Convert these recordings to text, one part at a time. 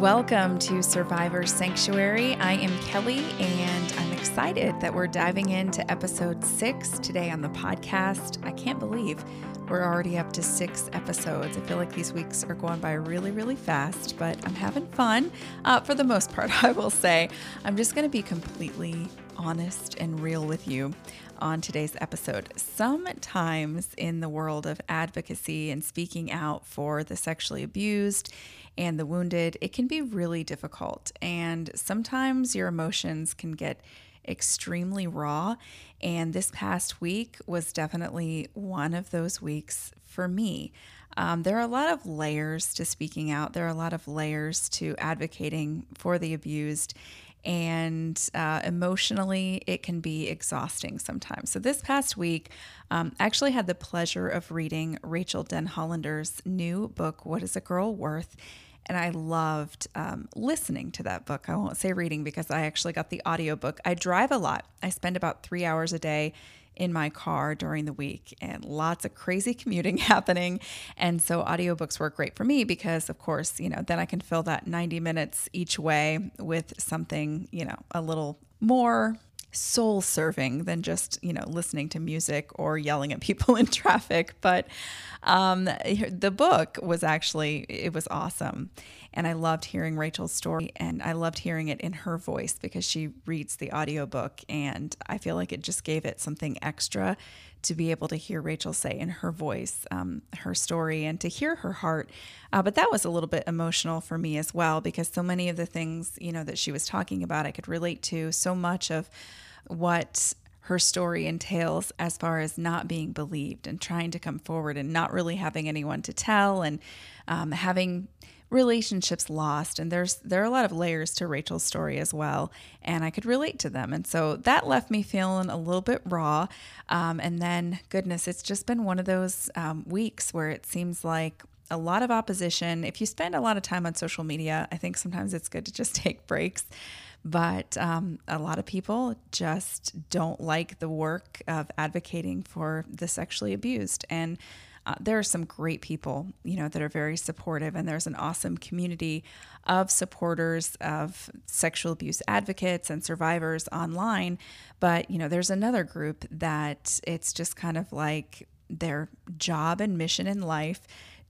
Welcome to Survivor Sanctuary. I am Kelly, and I'm excited that we're diving into episode six today on the podcast. I can't believe we're already up to six episodes. I feel like these weeks are going by really, really fast, but I'm having fun uh, for the most part, I will say. I'm just going to be completely honest and real with you on today's episode. Sometimes in the world of advocacy and speaking out for the sexually abused and the wounded, it can be really difficult. And sometimes your emotions can get extremely raw. And this past week was definitely one of those weeks for me. Um, there are a lot of layers to speaking out, there are a lot of layers to advocating for the abused. And uh, emotionally, it can be exhausting sometimes. So, this past week, um, I actually had the pleasure of reading Rachael Denhollander's new book, What is a Girl Worth? and I loved um, listening to that book. I won't say reading because I actually got the audiobook. I drive a lot. I spend about three hours a day in my car during the week and lots of crazy commuting happening. And so audiobooks work great for me because of course, you know, then I can fill that 90 minutes each way with something, you know, a little more soul serving than just you know listening to music or yelling at people in traffic but um, the book was actually it was awesome and i loved hearing Rachael's story and i loved hearing it in her voice because she reads the audiobook and i feel like it just gave it something extra to be able to hear Rachael say in her voice um, her story and to hear her heart. Uh, but that was a little bit emotional for me as well because so many of the things you know that she was talking about I could relate to. So much of what her story entails as far as not being believed and trying to come forward and not really having anyone to tell and um, having relationships lost and there's there are a lot of layers to Rachael's story as well and I could relate to them and so that left me feeling a little bit raw um, and then goodness it's just been one of those um, weeks where it seems like a lot of opposition if you spend a lot of time on social media I think sometimes it's good to just take breaks but um, a lot of people just don't like the work of advocating for the sexually abused. And uh, there are some great people, you know, that are very supportive, and there's an awesome community of supporters of sexual abuse advocates and survivors online. But, you know, there's another group that it's just kind of like their job and mission in life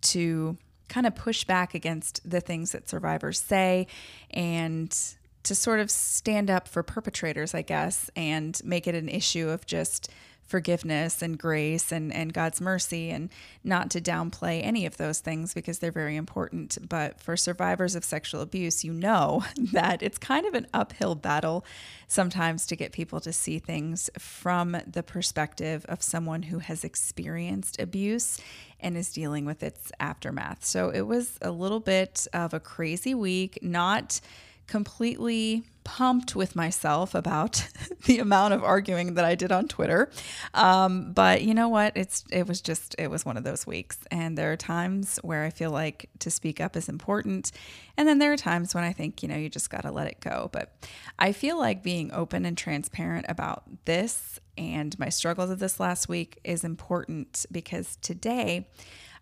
to kind of push back against the things that survivors say and to sort of stand up for perpetrators, I guess, and make it an issue of just forgiveness and grace and, and God's mercy and not to downplay any of those things because they're very important. But for survivors of sexual abuse, you know that it's kind of an uphill battle sometimes to get people to see things from the perspective of someone who has experienced abuse and is dealing with its aftermath. So it was a little bit of a crazy week, not completely pumped with myself about the amount of arguing that I did on Twitter. Um, but you know what? It's it was just it was one of those weeks, and there are times where I feel like to speak up is important, and then there are times when I think you know you just got to let it go. But I feel like being open and transparent about this and my struggles of this last week is important because today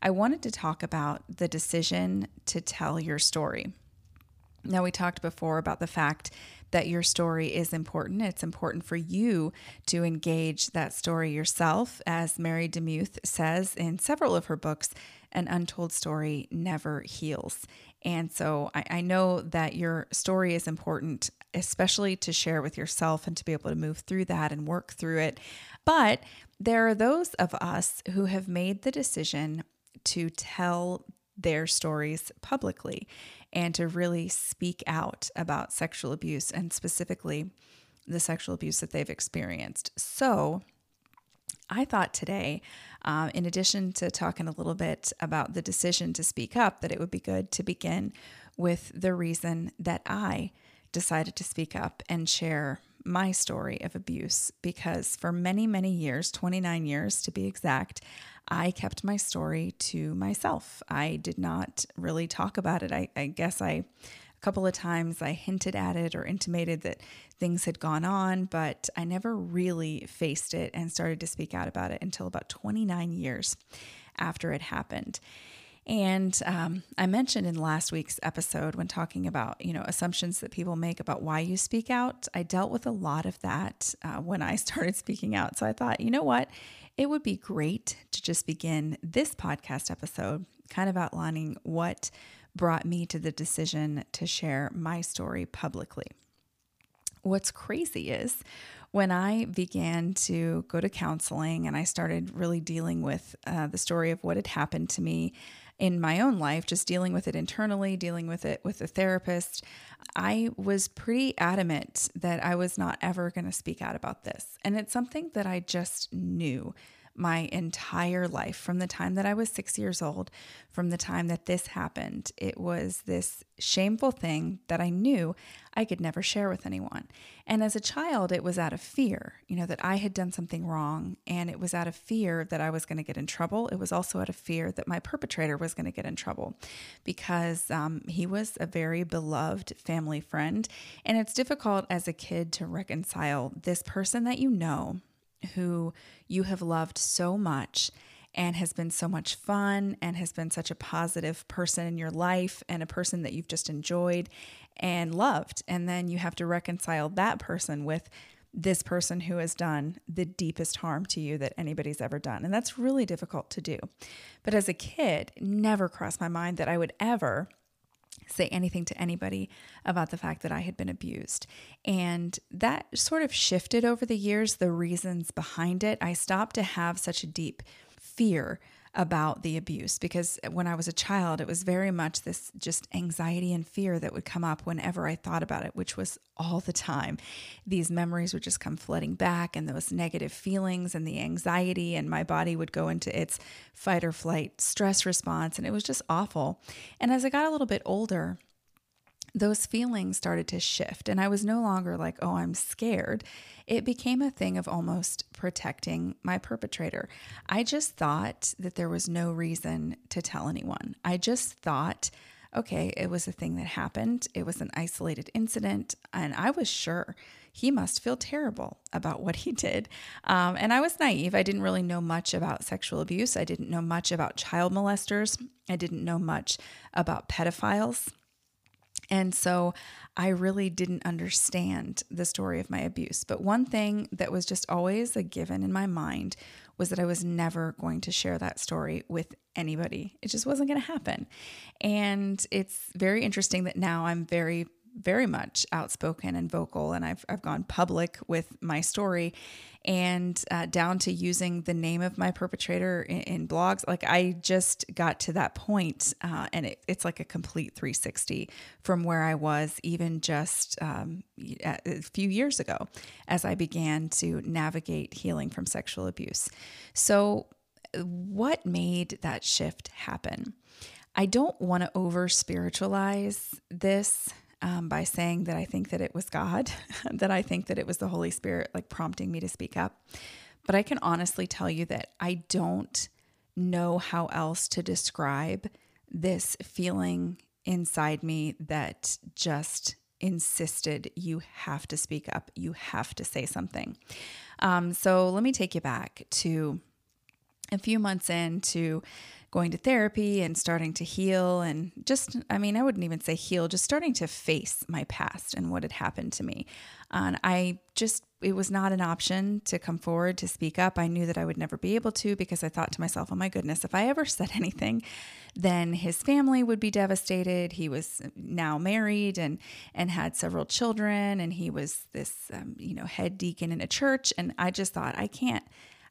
I wanted to talk about the decision to tell your story. Now, we talked before about the fact that your story is important. It's important for you to engage that story yourself. As Mary DeMuth says in several of her books, an untold story never heals. And so I, I, know that your story is important, especially to share with yourself and to be able to move through that and work through it. But there are those of us who have made the decision to tell their stories publicly and to really speak out about sexual abuse and specifically the sexual abuse that they've experienced. So, I thought today, uh, in addition to talking a little bit about the decision to speak up, that it would be good to begin with the reason that I decided to speak up and share my story of abuse because for many, many years 29 years to be exact I kept my story to myself. I did not really talk about it. I, I guess I a couple of times I hinted at it or intimated that things had gone on, but I never really faced it and started to speak out about it until about 29 years after it happened. And um, I mentioned in last week's episode when talking about you know assumptions that people make about why you speak out. I dealt with a lot of that uh, when I started speaking out. So I thought, you know what, it would be great to just begin this podcast episode, kind of outlining what brought me to the decision to share my story publicly. What's crazy is when I began to go to counseling and I started really dealing with uh, the story of what had happened to me in my own life, just dealing with it internally, dealing with it with a therapist, I was pretty adamant that I was not ever going to speak out about this. And it's something that I just knew my entire life from the time that I was six years old, from the time that this happened. It was this shameful thing that I knew I could never share with anyone. And as a child, it was out of fear, you know, that I had done something wrong. And it was out of fear that I was going to get in trouble. It was also out of fear that my perpetrator was going to get in trouble because um, he was a very beloved family friend. And it's difficult as a kid to reconcile this person that you know who you have loved so much and has been so much fun and has been such a positive person in your life and a person that you've just enjoyed and loved. And then you have to reconcile that person with this person who has done the deepest harm to you that anybody's ever done. And that's really difficult to do. But as a kid, never crossed my mind that I would ever say anything to anybody about the fact that I had been abused. And that sort of shifted over the years, the reasons behind it. I stopped to have such a deep fear about the abuse because when I was a child, it was very much this just anxiety and fear that would come up whenever I thought about it, which was all the time. These memories would just come flooding back, and those negative feelings and the anxiety, and my body would go into its fight or flight stress response, and it was just awful. And as I got a little bit older, those feelings started to shift. And I was no longer like, oh, I'm scared. It became a thing of almost protecting my perpetrator. I just thought that there was no reason to tell anyone. I just thought, okay, it was a thing that happened, it was an isolated incident. And I was sure he must feel terrible about what he did. Um, and I was naive. I didn't really know much about sexual abuse. I didn't know much about child molesters. I didn't know much about pedophiles. And so I really didn't understand the story of my abuse. But one thing that was just always a given in my mind was that I was never going to share that story with anybody. It just wasn't going to happen. And it's very interesting that now I'm very very much outspoken and vocal, and I've, I've gone public with my story and uh, down to using the name of my perpetrator in, in blogs. Like I just got to that point, uh, and it, it's like a complete 360 from where I was even just um, a few years ago as I began to navigate healing from sexual abuse. So, what made that shift happen? I don't want to over spiritualize this um, by saying that I think that it was God, that I think that it was the Holy Spirit like prompting me to speak up. But I can honestly tell you that I don't know how else to describe this feeling inside me that just insisted you have to speak up, you have to say something. Um, so let me take you back to a few months into going to therapy and starting to heal and just i mean i wouldn't even say heal just starting to face my past and what had happened to me. And i just it was not an option to come forward to speak up. I knew that i would never be able to because i thought to myself oh my goodness if i ever said anything then his family would be devastated. He was now married and and had several children and he was this um, you know head deacon in a church. And i just thought i can't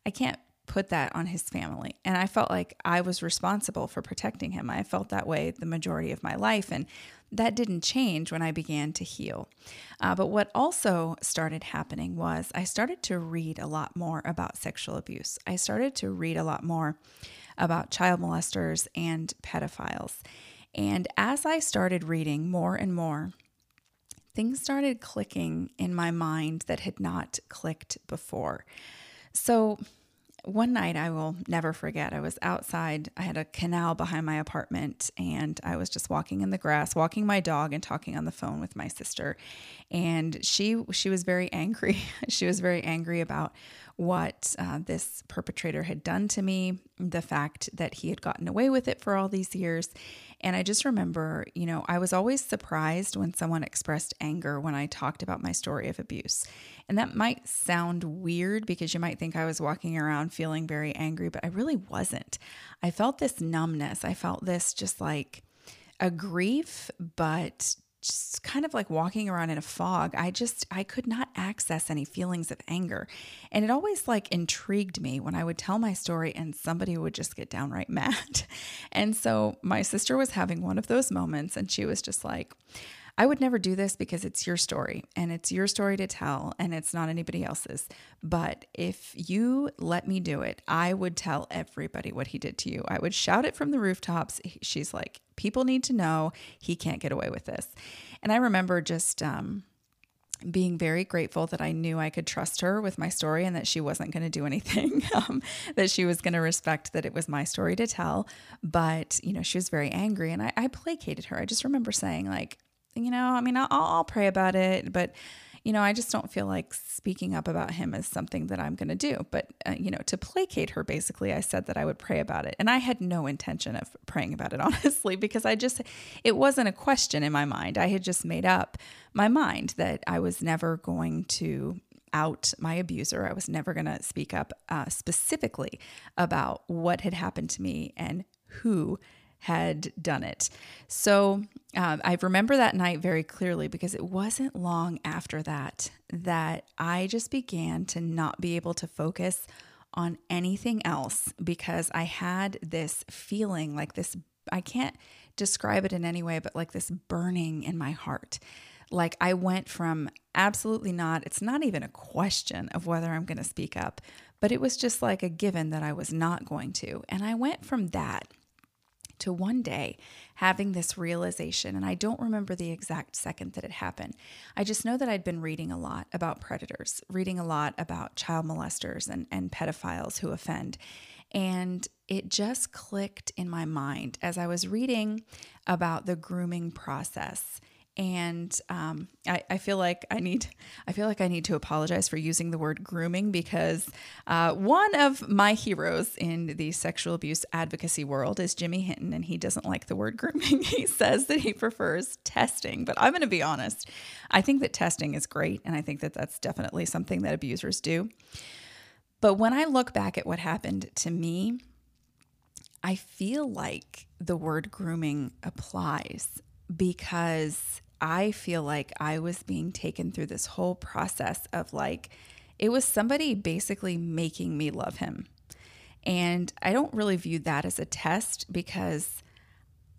i can't put that on his family. And I felt like I was responsible for protecting him. I felt that way the majority of my life. And that didn't change when I began to heal. Uh, but what also started happening was I started to read a lot more about sexual abuse. I started to read a lot more about child molesters and pedophiles. And as I started reading more and more, things started clicking in my mind that had not clicked before. So, one night I will never forget. I was outside. I had a canal behind my apartment and I was just walking in the grass, walking my dog and talking on the phone with my sister. And she she was very angry. she was very angry about what uh, this perpetrator had done to me, the fact that he had gotten away with it for all these years. And I just remember, you know, I was always surprised when someone expressed anger when I talked about my story of abuse. And that might sound weird because you might think I was walking around feeling very angry, but I really wasn't. I felt this numbness. I felt this just like a grief, but just kind of like walking around in a fog. I just I could not access any feelings of anger. And it always like intrigued me when I would tell my story and somebody would just get downright mad. And so my sister was having one of those moments and she was just like I would never do this because it's your story and it's your story to tell and it's not anybody else's. But if you let me do it, I would tell everybody what he did to you. I would shout it from the rooftops. She's like, people need to know he can't get away with this. And I remember just, um, being very grateful that I knew I could trust her with my story and that she wasn't going to do anything, um, that she was going to respect that it was my story to tell. But, you know, she was very angry and I, I placated her. I just remember saying, like, you know, I mean, I'll, I'll pray about it, but you know, I just don't feel like speaking up about him is something that I'm going to do. But, uh, you know, to placate her, basically, I said that I would pray about it. And I had no intention of praying about it, honestly, because I just, it wasn't a question in my mind. I had just made up my mind that I was never going to out my abuser. I was never going to speak up uh, specifically about what had happened to me and who had done it. So uh, I remember that night very clearly because it wasn't long after that that I just began to not be able to focus on anything else because I had this feeling like this, I can't describe it in any way, but like this burning in my heart. Like I went from absolutely not, it's not even a question of whether I'm going to speak up, but it was just like a given that I was not going to. And I went from that to one day having this realization. And I don't remember the exact second that it happened. I just know that I'd been reading a lot about predators, reading a lot about child molesters and, and pedophiles who offend. And it just clicked in my mind as I was reading about the grooming process and um, I, I, feel like I need I feel like I need to apologize for using the word grooming because uh, one of my heroes in the sexual abuse advocacy world is Jimmy Hinton, and he doesn't like the word grooming. he says that he prefers testing, but I'm going to be honest. I think that testing is great, and I think that that's definitely something that abusers do. But when I look back at what happened to me, I feel like the word grooming applies because I feel like I was being taken through this whole process of like, it was somebody basically making me love him. And I don't really view that as a test because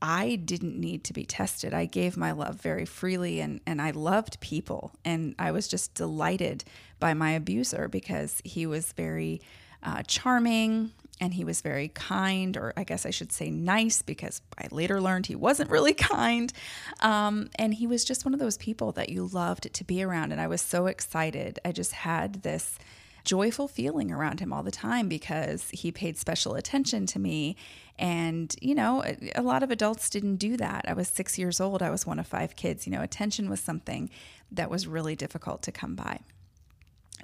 I didn't need to be tested. I gave my love very freely and, and I loved people. And I was just delighted by my abuser because he was very uh, charming and he was very kind, or I guess I should say nice, because I later learned he wasn't really kind. Um, and he was just one of those people that you loved to be around. And I was so excited. I just had this joyful feeling around him all the time because he paid special attention to me. And, you know, a, a lot of adults didn't do that. I was six years old, I was one of five kids. You know, attention was something that was really difficult to come by.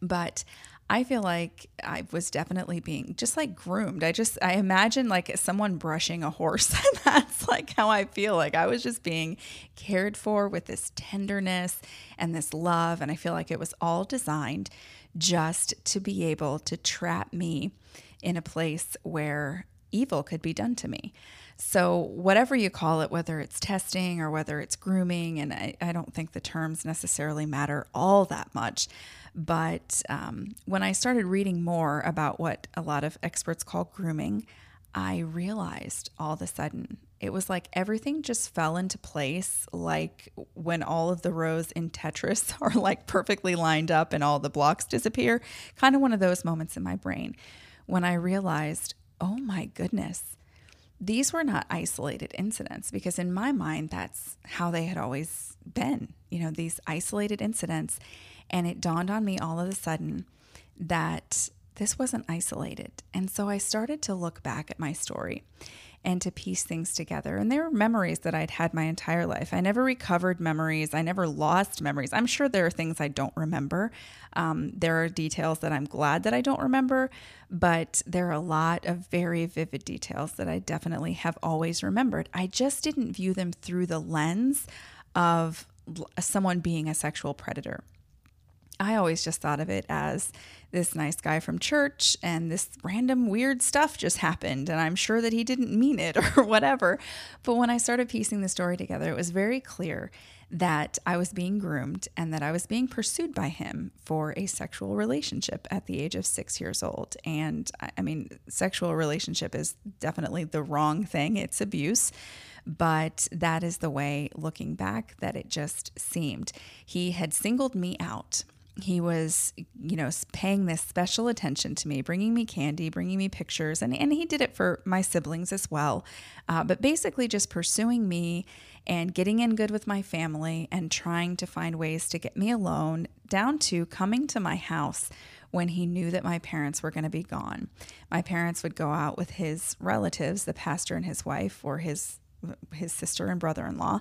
But I feel like I was definitely being just like groomed. I just, I imagine like someone brushing a horse. That's like how I feel. Like I was just being cared for with this tenderness and this love. And I feel like it was all designed just to be able to trap me in a place where evil could be done to me. So, whatever you call it, whether it's testing or whether it's grooming, and I, I don't think the terms necessarily matter all that much. But um, when I started reading more about what a lot of experts call grooming, I realized all of a sudden it was like everything just fell into place, like when all of the rows in Tetris are like perfectly lined up and all the blocks disappear. Kind of one of those moments in my brain when I realized, oh my goodness, these were not isolated incidents because in my mind, that's how they had always been, you know, these isolated incidents. And it dawned on me all of a sudden that this wasn't isolated. And so I started to look back at my story and to piece things together. And there were memories that I'd had my entire life. I never recovered memories, I never lost memories. I'm sure there are things I don't remember. Um, there are details that I'm glad that I don't remember, but there are a lot of very vivid details that I definitely have always remembered. I just didn't view them through the lens of someone being a sexual predator. I always just thought of it as this nice guy from church and this random weird stuff just happened and I'm sure that he didn't mean it or whatever. But when I started piecing the story together, it was very clear that I was being groomed and that I was being pursued by him for a sexual relationship at the age of six years old. And I mean, sexual relationship is definitely the wrong thing, it's abuse. But that is the way, looking back, that it just seemed. He had singled me out he was, you know, paying this special attention to me, bringing me candy, bringing me pictures, and, and he did it for my siblings as well. Uh, but basically, just pursuing me and getting in good with my family and trying to find ways to get me alone, down to coming to my house when he knew that my parents were going to be gone. My parents would go out with his relatives, the pastor and his wife, or his his sister and brother-in-law,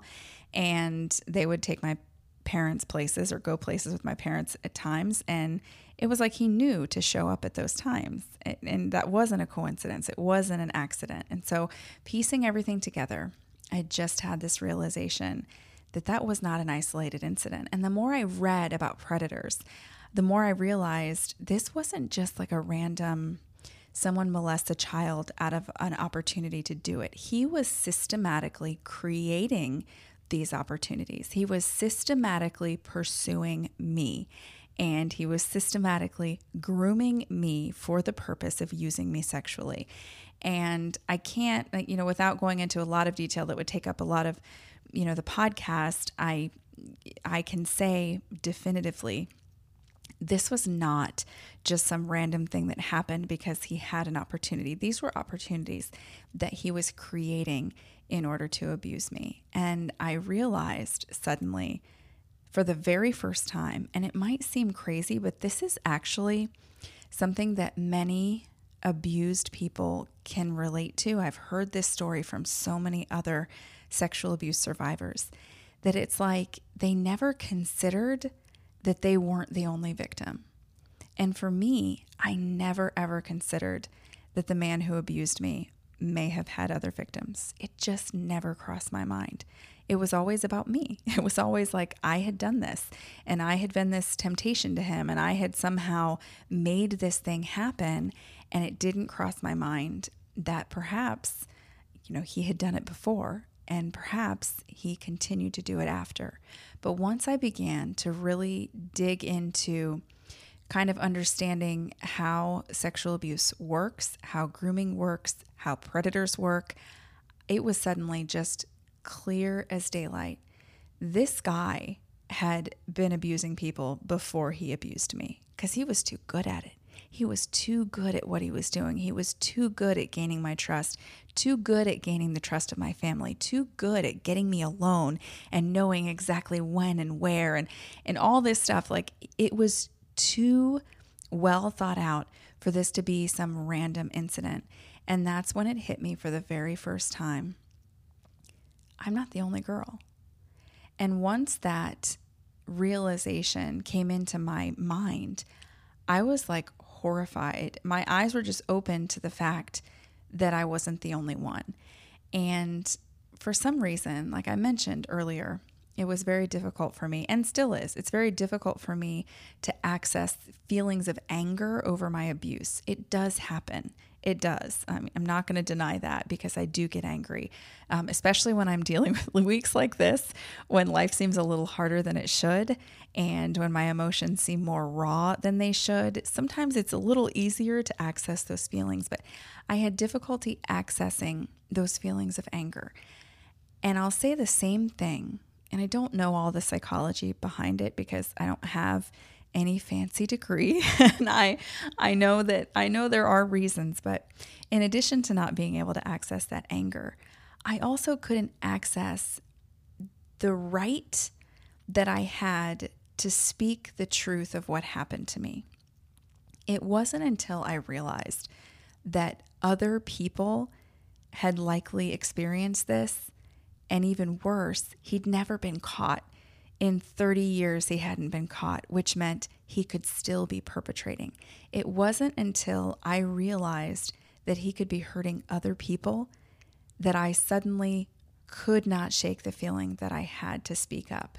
and they would take my parents' places or go places with my parents at times. And it was like he knew to show up at those times. And that wasn't a coincidence, it wasn't an accident. And so, piecing everything together, I just had this realization that that was not an isolated incident. And the more I read about predators, the more I realized this wasn't just like a random someone molests a child out of an opportunity to do it. He was systematically creating these opportunities. He was systematically pursuing me and he was systematically grooming me for the purpose of using me sexually. And I can't, you know, without going into a lot of detail that would take up a lot of, you know, the podcast, I I can say definitively this was not just some random thing that happened because he had an opportunity. These were opportunities that he was creating in order to abuse me. And I realized suddenly, for the very first time, and it might seem crazy, but this is actually something that many abused people can relate to. I've heard this story from so many other sexual abuse survivors that it's like they never considered that they weren't the only victim. And for me, I never ever considered that the man who abused me may have had other victims. It just never crossed my mind. It was always about me. It was always like I had done this and I had been this temptation to him and I had somehow made this thing happen. And it didn't cross my mind that perhaps, you know, he had done it before and perhaps he continued to do it after. But once I began to really dig into kind of understanding how sexual abuse works, how grooming works, how predators work, it was suddenly just clear as daylight. This guy had been abusing people before he abused me because he was too good at it. He was too good at what he was doing. He was too good at gaining my trust, too good at gaining the trust of my family, too good at getting me alone and knowing exactly when and where and and all this stuff like it was too well thought out for this to be some random incident. And that's when it hit me for the very first time. I'm not the only girl. And once that realization came into my mind, I was like horrified. My eyes were just open to the fact that I wasn't the only one. And for some reason, like I mentioned earlier, it was very difficult for me and still is. It's very difficult for me to access feelings of anger over my abuse. It does happen. It does. I I'm not going to deny that because I do get angry, um, especially when I'm dealing with weeks like this, when life seems a little harder than it should, and when my emotions seem more raw than they should. Sometimes it's a little easier to access those feelings, but I had difficulty accessing those feelings of anger. And I'll say the same thing, and I don't know all the psychology behind it because I don't have any fancy degree and I I know that I know there are reasons but in addition to not being able to access that anger I also couldn't access the right that I had to speak the truth of what happened to me. It wasn't until I realized that other people had likely experienced this, and even worse, he'd never been caught in 30 years, he hadn't been caught, which meant he could still be perpetrating. It wasn't until I realized that he could be hurting other people that I suddenly could not shake the feeling that I had to speak up.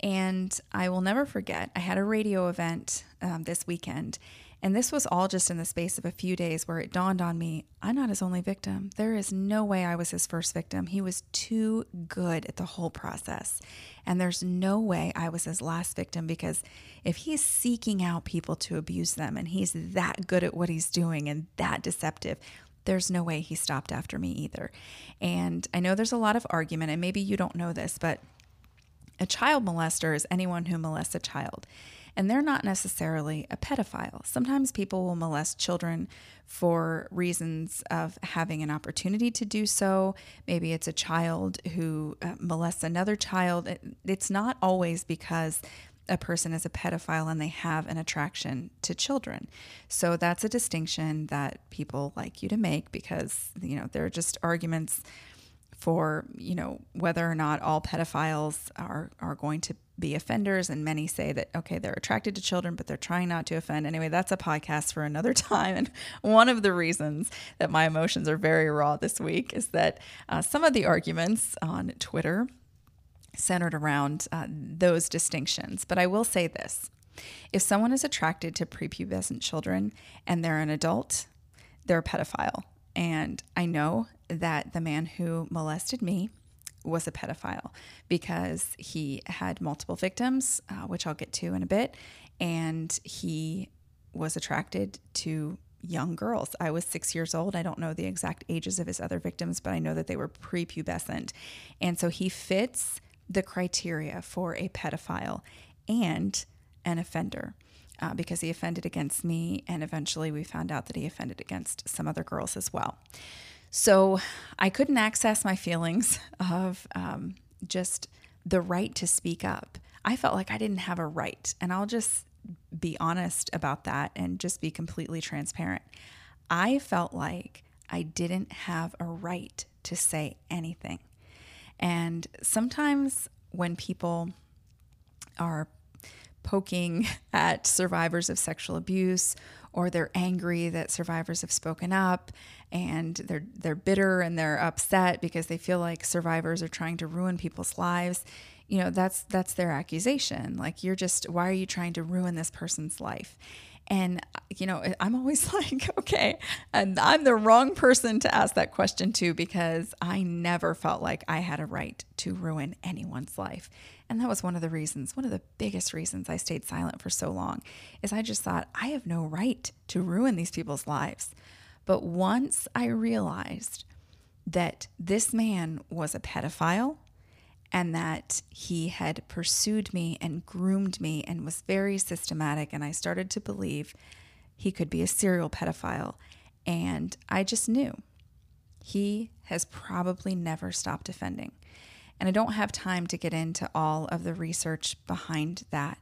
And I will never forget, I had a radio event um, this weekend, and this was all just in the space of a few days where it dawned on me I'm not his only victim. There is no way I was his first victim. He was too good at the whole process. And there's no way I was his last victim because if he's seeking out people to abuse them and he's that good at what he's doing and that deceptive, there's no way he stopped after me either. And I know there's a lot of argument, and maybe you don't know this, but a child molester is anyone who molests a child and they're not necessarily a pedophile. Sometimes people will molest children for reasons of having an opportunity to do so. Maybe it's a child who uh, molests another child. It's not always because a person is a pedophile and they have an attraction to children. So that's a distinction that people like you to make because, you know, there are just arguments for, you know, whether or not all pedophiles are are going to be offenders. And many say that okay they're attracted to children but they're trying not to offend. Anyway that's a podcast for another time. And one of the reasons that my emotions are very raw this week is that uh, some of the arguments on twitter centered around uh, those distinctions. But i will say this. If someone is attracted to prepubescent children and they're an adult they're a pedophile. And i know that the man who molested me was a pedophile because he had multiple victims, uh, which I'll get to in a bit, and he was attracted to young girls. I was six years old. I don't know the exact ages of his other victims, but I know that they were prepubescent. And so he fits the criteria for a pedophile and an offender. Uh, because he offended against me, and eventually we found out that he offended against some other girls as well. So I couldn't access my feelings of um, just the right to speak up. I felt like I didn't have a right. And I'll just be honest about that and just be completely transparent. I felt like I didn't have a right to say anything. And sometimes when people are poking at survivors of sexual abuse or they're angry that survivors have spoken up and they're they're bitter and they're upset because they feel like survivors are trying to ruin people's lives. You know that's that's their accusation. Like you're just why are you trying to ruin this person's life? And you know i'm always like okay and i'm the wrong person to ask that question to because i never felt like i had a right to ruin anyone's life and that was one of the reasons one of the biggest reasons i stayed silent for so long is i just thought i have no right to ruin these people's lives but once I realized that this man was a pedophile and that he had pursued me and groomed me and was very systematic, and I started to believe he could be a serial pedophile. And I just knew he has probably never stopped offending. And I don't have time to get into all of the research behind that.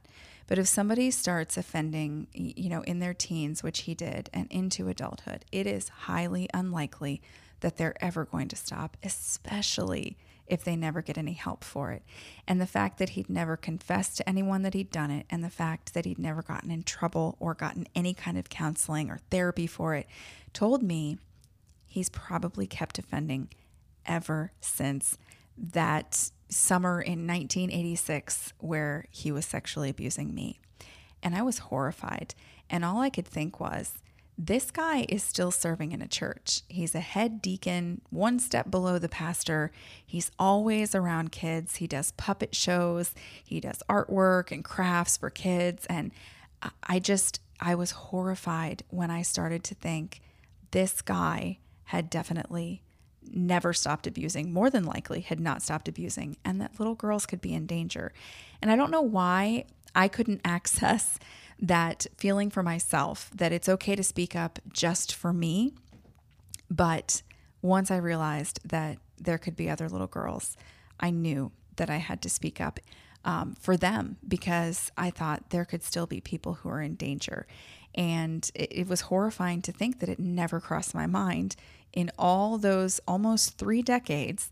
But if somebody starts offending, you know, in their teens, which he did, and into adulthood, it is highly unlikely that they're ever going to stop, especially if they never get any help for it. And the fact that he'd never confessed to anyone that he'd done it, and the fact that he'd never gotten in trouble or gotten any kind of counseling or therapy for it, told me he's probably kept offending ever since that summer in 1986 where he was sexually abusing me. And I was horrified. And all I could think was, this guy is still serving in a church. He's a head deacon, one step below the pastor. He's always around kids. He does puppet shows, he does artwork and crafts for kids. And I just, I was horrified when I started to think this guy had definitely never stopped abusing, more than likely had not stopped abusing, and that little girls could be in danger. And I don't know why I couldn't access that feeling for myself that it's okay to speak up just for me. But once I realized that there could be other little girls, I knew that I had to speak up um, for them because I thought there could still be people who are in danger. And it, it was horrifying to think that it never crossed my mind in all those almost three decades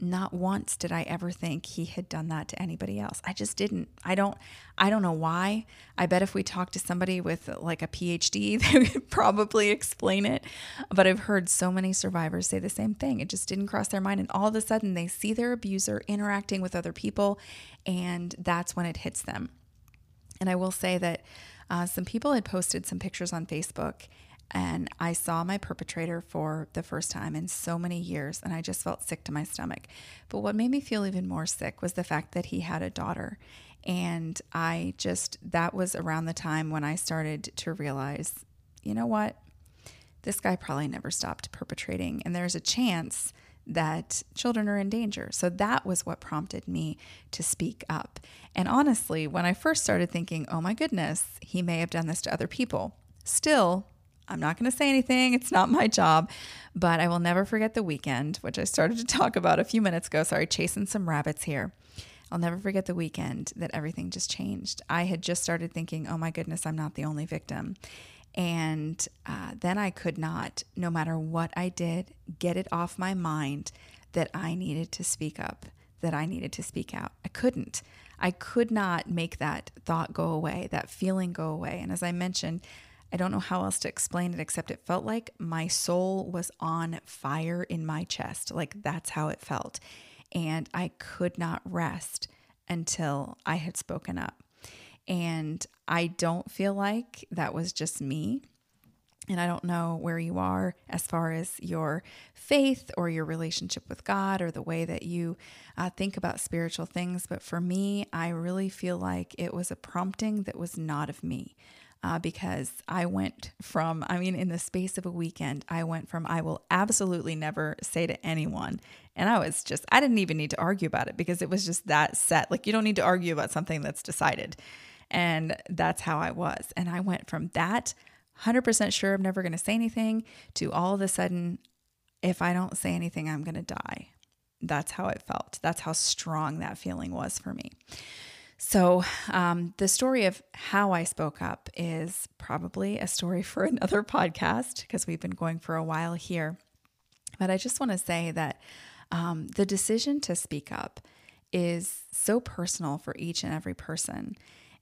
not once did I ever think he had done that to anybody else. I just didn't. I don't I don't know why. I bet if we talked to somebody with like a PhD, they would probably explain it. But I've heard so many survivors say the same thing. It just didn't cross their mind and all of a sudden they see their abuser interacting with other people and that's when it hits them. And I will say that uh, some people had posted some pictures on Facebook and I saw my perpetrator for the first time in so many years, and I just felt sick to my stomach. But what made me feel even more sick was the fact that he had a daughter. And I just, that was around the time when I started to realize, you know what? This guy probably never stopped perpetrating, and there's a chance that children are in danger. So that was what prompted me to speak up. And honestly, when I first started thinking, oh my goodness, he may have done this to other people, still, I'm not going to say anything. It's not my job. But I will never forget the weekend, which I started to talk about a few minutes ago. Sorry, chasing some rabbits here. I'll never forget the weekend that everything just changed. I had just started thinking, oh my goodness, I'm not the only victim. And uh, then I could not, no matter what I did, get it off my mind that I needed to speak up, that I needed to speak out. I couldn't. I could not make that thought go away, that feeling go away. And as I mentioned, I don't know how else to explain it except it felt like my soul was on fire in my chest. Like that's how it felt. And I could not rest until I had spoken up. And I don't feel like that was just me. And I don't know where you are as far as your faith or your relationship with God or the way that you uh, think about spiritual things. But for me, I really feel like it was a prompting that was not of me uh, because I went from, I mean, in the space of a weekend, I went from, I will absolutely never say to anyone. And I was just, I didn't even need to argue about it because it was just that set. Like, you don't need to argue about something that's decided. And that's how I was. And I went from that 100% sure I'm never going to say anything to all of a sudden, if I don't say anything, I'm going to die. That's how it felt. That's how strong that feeling was for me. So, um, the story of how I spoke up is probably a story for another podcast because we've been going for a while here. But I just want to say that um, the decision to speak up is so personal for each and every person.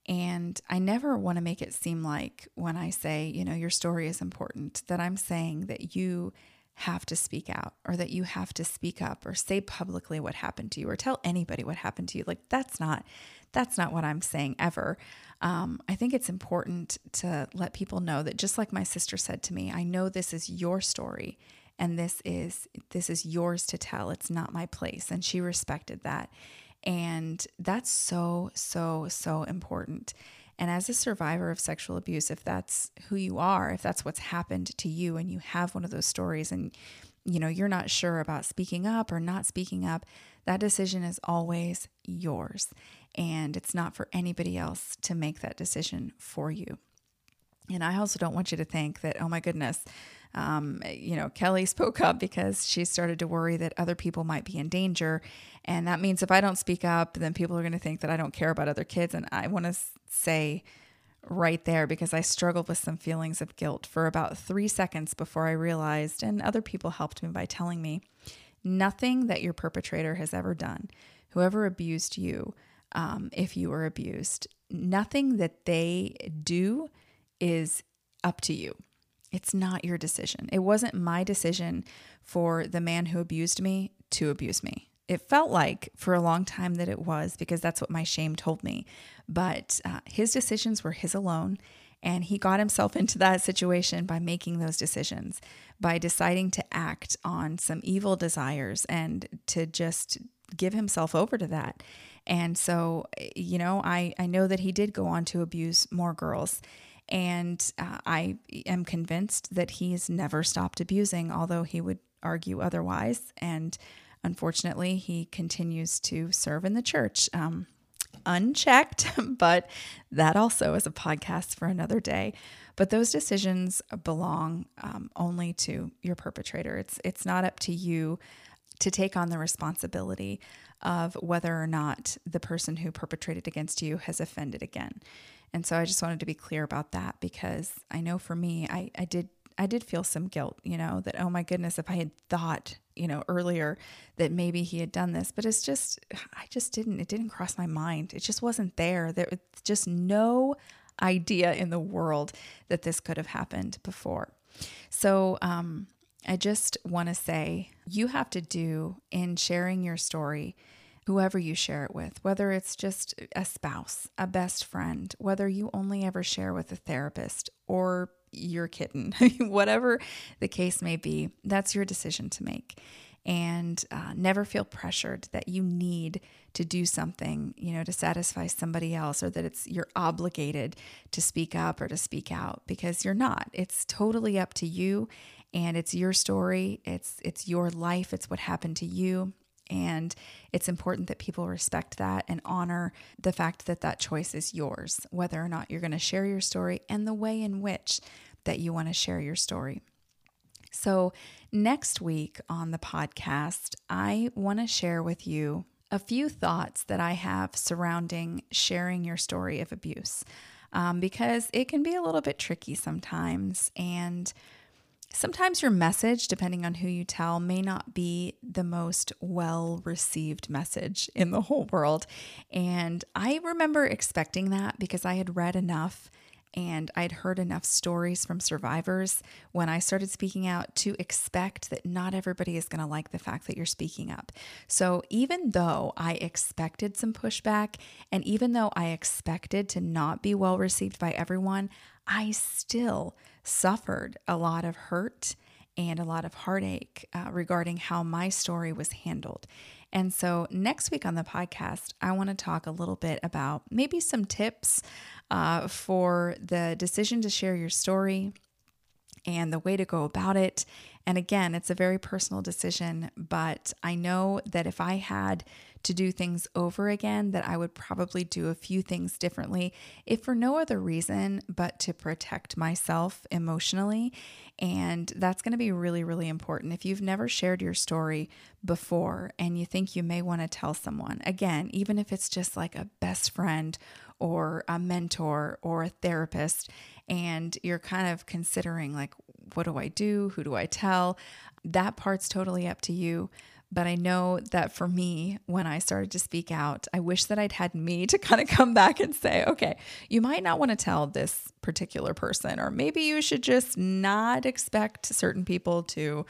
And I never want to make it seem like when I say, you know, your story is important, that I'm saying that you have to speak out or that you have to speak up or say publicly what happened to you or tell anybody what happened to you. Like, that's not that's not what I'm saying ever. Um, I think it's important to let people know that just like my sister said to me, I know this is your story and this is this is yours to tell. It's not my place. And she respected that. And that's so, so, so important. And as a survivor of sexual abuse, if that's who you are, if that's what's happened to you and you have one of those stories and you know, you're not sure about speaking up or not speaking up, that decision is always yours. And it's not for anybody else to make that decision for you. And I also don't want you to think that, oh my goodness, um, you know, Kelly spoke up because she started to worry that other people might be in danger. And that means if I don't speak up, then people are going to think that I don't care about other kids. And I want to say right there because I struggled with some feelings of guilt for about three seconds before I realized, and other people helped me by telling me nothing that your perpetrator has ever done, whoever abused you, um, if you were abused, nothing that they do is up to you. It's not your decision. It wasn't my decision for the man who abused me to abuse me. It felt like for a long time that it was because that's what my shame told me. But uh, his decisions were his alone. And he got himself into that situation by making those decisions, by deciding to act on some evil desires and to just give himself over to that. And so, you know, I, I know that he did go on to abuse more girls. And uh, I am convinced that he's never stopped abusing, although he would argue otherwise. And unfortunately, he continues to serve in the church. Um, unchecked, but that also is a podcast for another day. But those decisions belong um, only to your perpetrator. It's it's not up to you to take on the responsibility of whether or not the person who perpetrated against you has offended again. And so I just wanted to be clear about that because I know for me, I, I did I did feel some guilt, you know, that oh my goodness, if I had thought, you know, earlier that maybe he had done this, but it's just I just didn't it didn't cross my mind. It just wasn't there. There was just no idea in the world that this could have happened before. So, um I just want to say you have to do in sharing your story, whoever you share it with, whether it's just a spouse, a best friend, whether you only ever share with a therapist or your kitten, whatever the case may be, that's your decision to make. And uh, never feel pressured that you need to do something, you know, to satisfy somebody else, or that it's you're obligated to speak up or to speak out because you're not. It's totally up to you, and it's your story. It's it's your life. It's what happened to you, and it's important that people respect that and honor the fact that that choice is yours, whether or not you're going to share your story and the way in which that you want to share your story. So, next week on the podcast, I want to share with you a few thoughts that I have surrounding sharing your story of abuse um, because it can be a little bit tricky sometimes. And sometimes your message, depending on who you tell, may not be the most well received message in the whole world. And I remember expecting that because I had read enough and I'd heard enough stories from survivors when I started speaking out to expect that not everybody is going to like the fact that you're speaking up. So, even though I expected some pushback, and even though I expected to not be well received by everyone, I still suffered a lot of hurt and a lot of heartache uh, regarding how my story was handled. And so, next week on the podcast, I want to talk a little bit about maybe some tips uh, for the decision to share your story and the way to go about it. And again, it's a very personal decision, but I know that if I had to do things over again, that I would probably do a few things differently, if for no other reason but to protect myself emotionally. And that's going to be really, really important. If you've never shared your story before and you think you may want to tell someone, again, even if it's just like a best friend or a mentor or a therapist, and you're kind of considering, like, what do I do? Who do I tell? That part's totally up to you. But I know that for me, when I started to speak out, I wish that I'd had me to kind of come back and say, okay, you might not want to tell this particular person, or maybe you should just not expect certain people to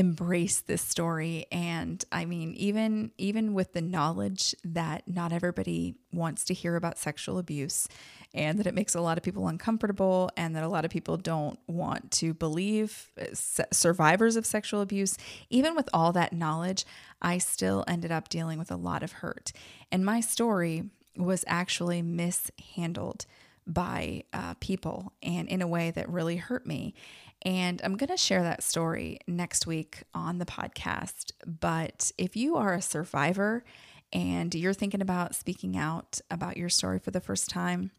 embrace this story. And i mean even even with the knowledge that not everybody wants to hear about sexual abuse and that it makes a lot of people uncomfortable and that a lot of people don't want to believe uh, survivors of sexual abuse even with all that knowledge i still ended up dealing with a lot of hurt. And my story was actually mishandled by uh, people and in a way that really hurt me and I'm going to share that story next week on the podcast. But if you are a survivor and you're thinking about speaking out about your story for the first time,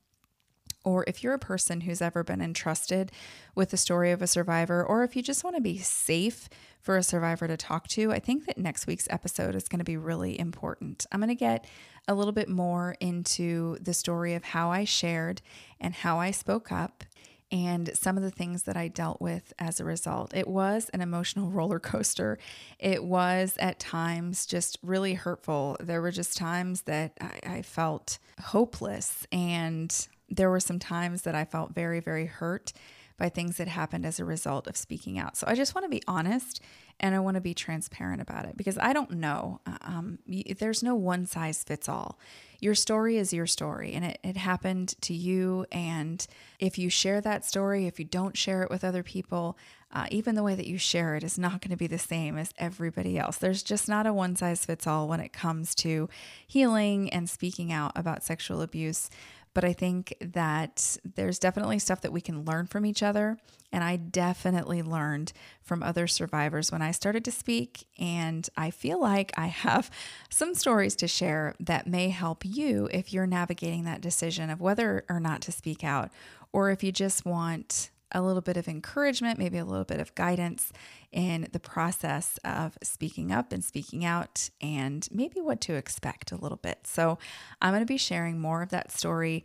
or if you're a person who's ever been entrusted with the story of a survivor, or if you just want to be safe for a survivor to talk to, I think that next week's episode is going to be really important. I'm going to get a little bit more into the story of how I shared and how I spoke up and some of the things that I dealt with as a result. It was an emotional roller coaster. It was at times just really hurtful. There were just times that I, I felt hopeless, and there were some times that I felt very, very hurt. By things that happened as a result of speaking out. So I just want to be honest and I want to be transparent about it because I don't know. Um, there's no one size fits all. Your story is your story and it, it happened to you. And if you share that story, if you don't share it with other people, uh, even the way that you share it is not going to be the same as everybody else. There's just not a one size fits all when it comes to healing and speaking out about sexual abuse. But I think that there's definitely stuff that we can learn from each other. And I definitely learned from other survivors when I started to speak. And I feel like I have some stories to share that may help you if you're navigating that decision of whether or not to speak out, or if you just want a little bit of encouragement, maybe a little bit of guidance in the process of speaking up and speaking out, and maybe what to expect a little bit. So, I'm going to be sharing more of that story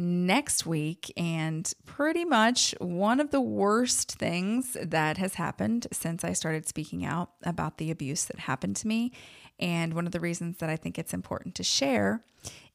next week. And pretty much one of the worst things that has happened since I started speaking out about the abuse that happened to me. And one of the reasons that I think it's important to share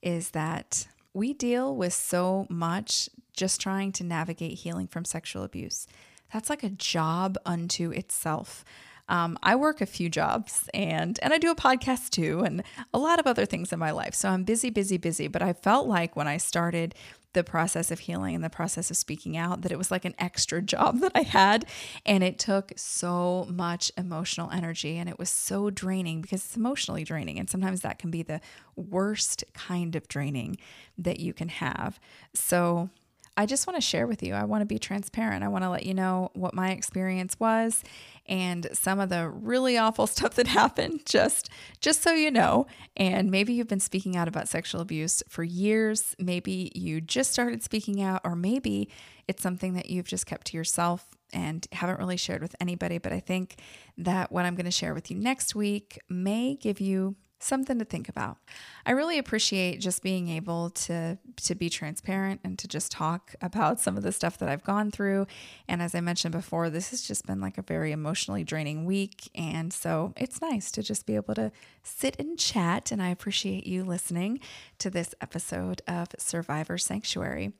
is that we deal with so much just trying to navigate healing from sexual abuse. That's like a job unto itself. Um, I work a few jobs and and I do a podcast too and a lot of other things in my life. So I'm busy, busy, busy. But I felt like when I started the process of healing and the process of speaking out that it was like an extra job that I had. And it took so much emotional energy and it was so draining because it's emotionally draining. And sometimes that can be the worst kind of draining that you can have. So I just want to share with you. I want to be transparent. I want to let you know what my experience was and some of the really awful stuff that happened just just so you know. And maybe you've been speaking out about sexual abuse for years, maybe you just started speaking out or maybe it's something that you've just kept to yourself and haven't really shared with anybody, but I think that what I'm going to share with you next week may give you something to think about. I really appreciate just being able to to be transparent and to just talk about some of the stuff that I've gone through. And as I mentioned before, this has just been like a very emotionally draining week, and so it's nice to just be able to sit and chat and I appreciate you listening to this episode of Survivor Sanctuary.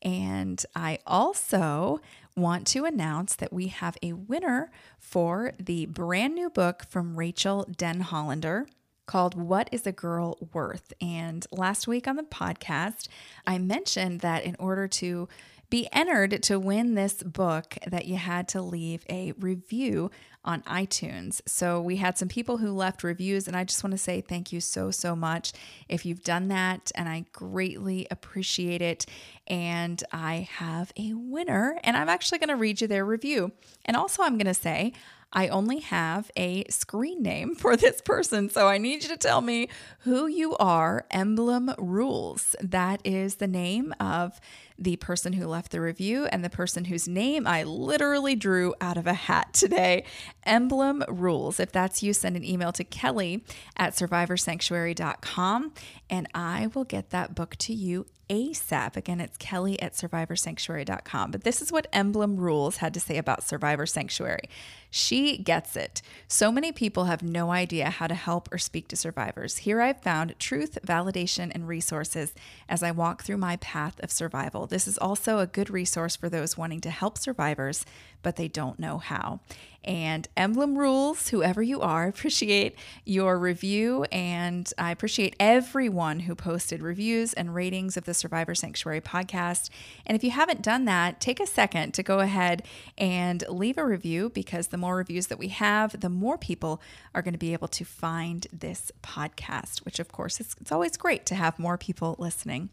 And I also want to announce that we have a winner for the brand new book from Rachael Denhollander called What is a Girl Worth? And last week on the podcast, I mentioned that in order to be entered to win this book that you had to leave a review on iTunes. So we had some people who left reviews and I just want to say thank you so so much if you've done that and I greatly appreciate it and I have a winner and I'm actually going to read you their review. And also I'm going to say I only have a screen name for this person. So I need you to tell me who you are. Emblem Rules. That is the name of the person who left the review and the person whose name I literally drew out of a hat today. Emblem Rules. If that's you, send an email to Kelly at survivorsanctuary.com and I will get that book to you ASAP. Again, it's Kelly at survivorsanctuary.com. But this is what Emblem Rules had to say about Survivor Sanctuary. She gets it. So many people have no idea how to help or speak to survivors. Here I've found truth, validation, and resources as I walk through my path of survival. This is also a good resource for those wanting to help survivors, but they don't know how and Emblem Rules, whoever you are, appreciate your review. And I appreciate everyone who posted reviews and ratings of the Survivor Sanctuary podcast. And if you haven't done that, take a second to go ahead and leave a review because the more reviews that we have, the more people are going to be able to find this podcast, which of course is, it's always great to have more people listening.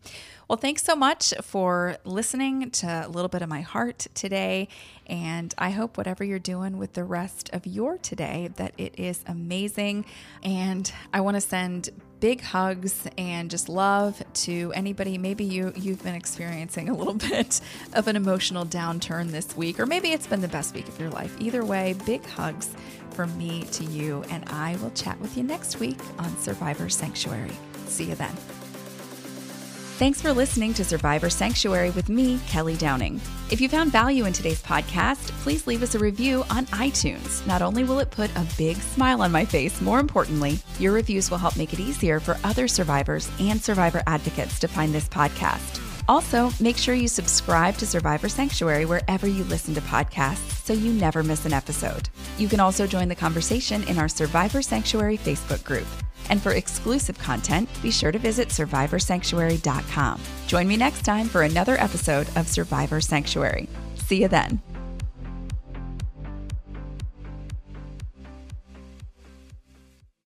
Well, thanks so much for listening to a little bit of my heart today. And I hope whatever you're doing with the rest of your today, that it is amazing. And I want to send big hugs and just love to anybody. Maybe you you've been experiencing a little bit of an emotional downturn this week or maybe it's been the best week of your life. Either way big hugs from me to you and I will chat with you next week on Survivor Sanctuary. See you then Thanks for listening to Survivor Sanctuary with me, Kelly Downing. If you found value in today's podcast, please leave us a review on iTunes. Not only will it put a big smile on my face, more importantly, your reviews will help make it easier for other survivors and survivor advocates to find this podcast. Also, make sure you subscribe to Survivor Sanctuary wherever you listen to podcasts so you never miss an episode. You can also join the conversation in our Survivor Sanctuary Facebook group. And for exclusive content, be sure to visit survivorsanctuary.com. Join me next time for another episode of Survivor Sanctuary. See you then.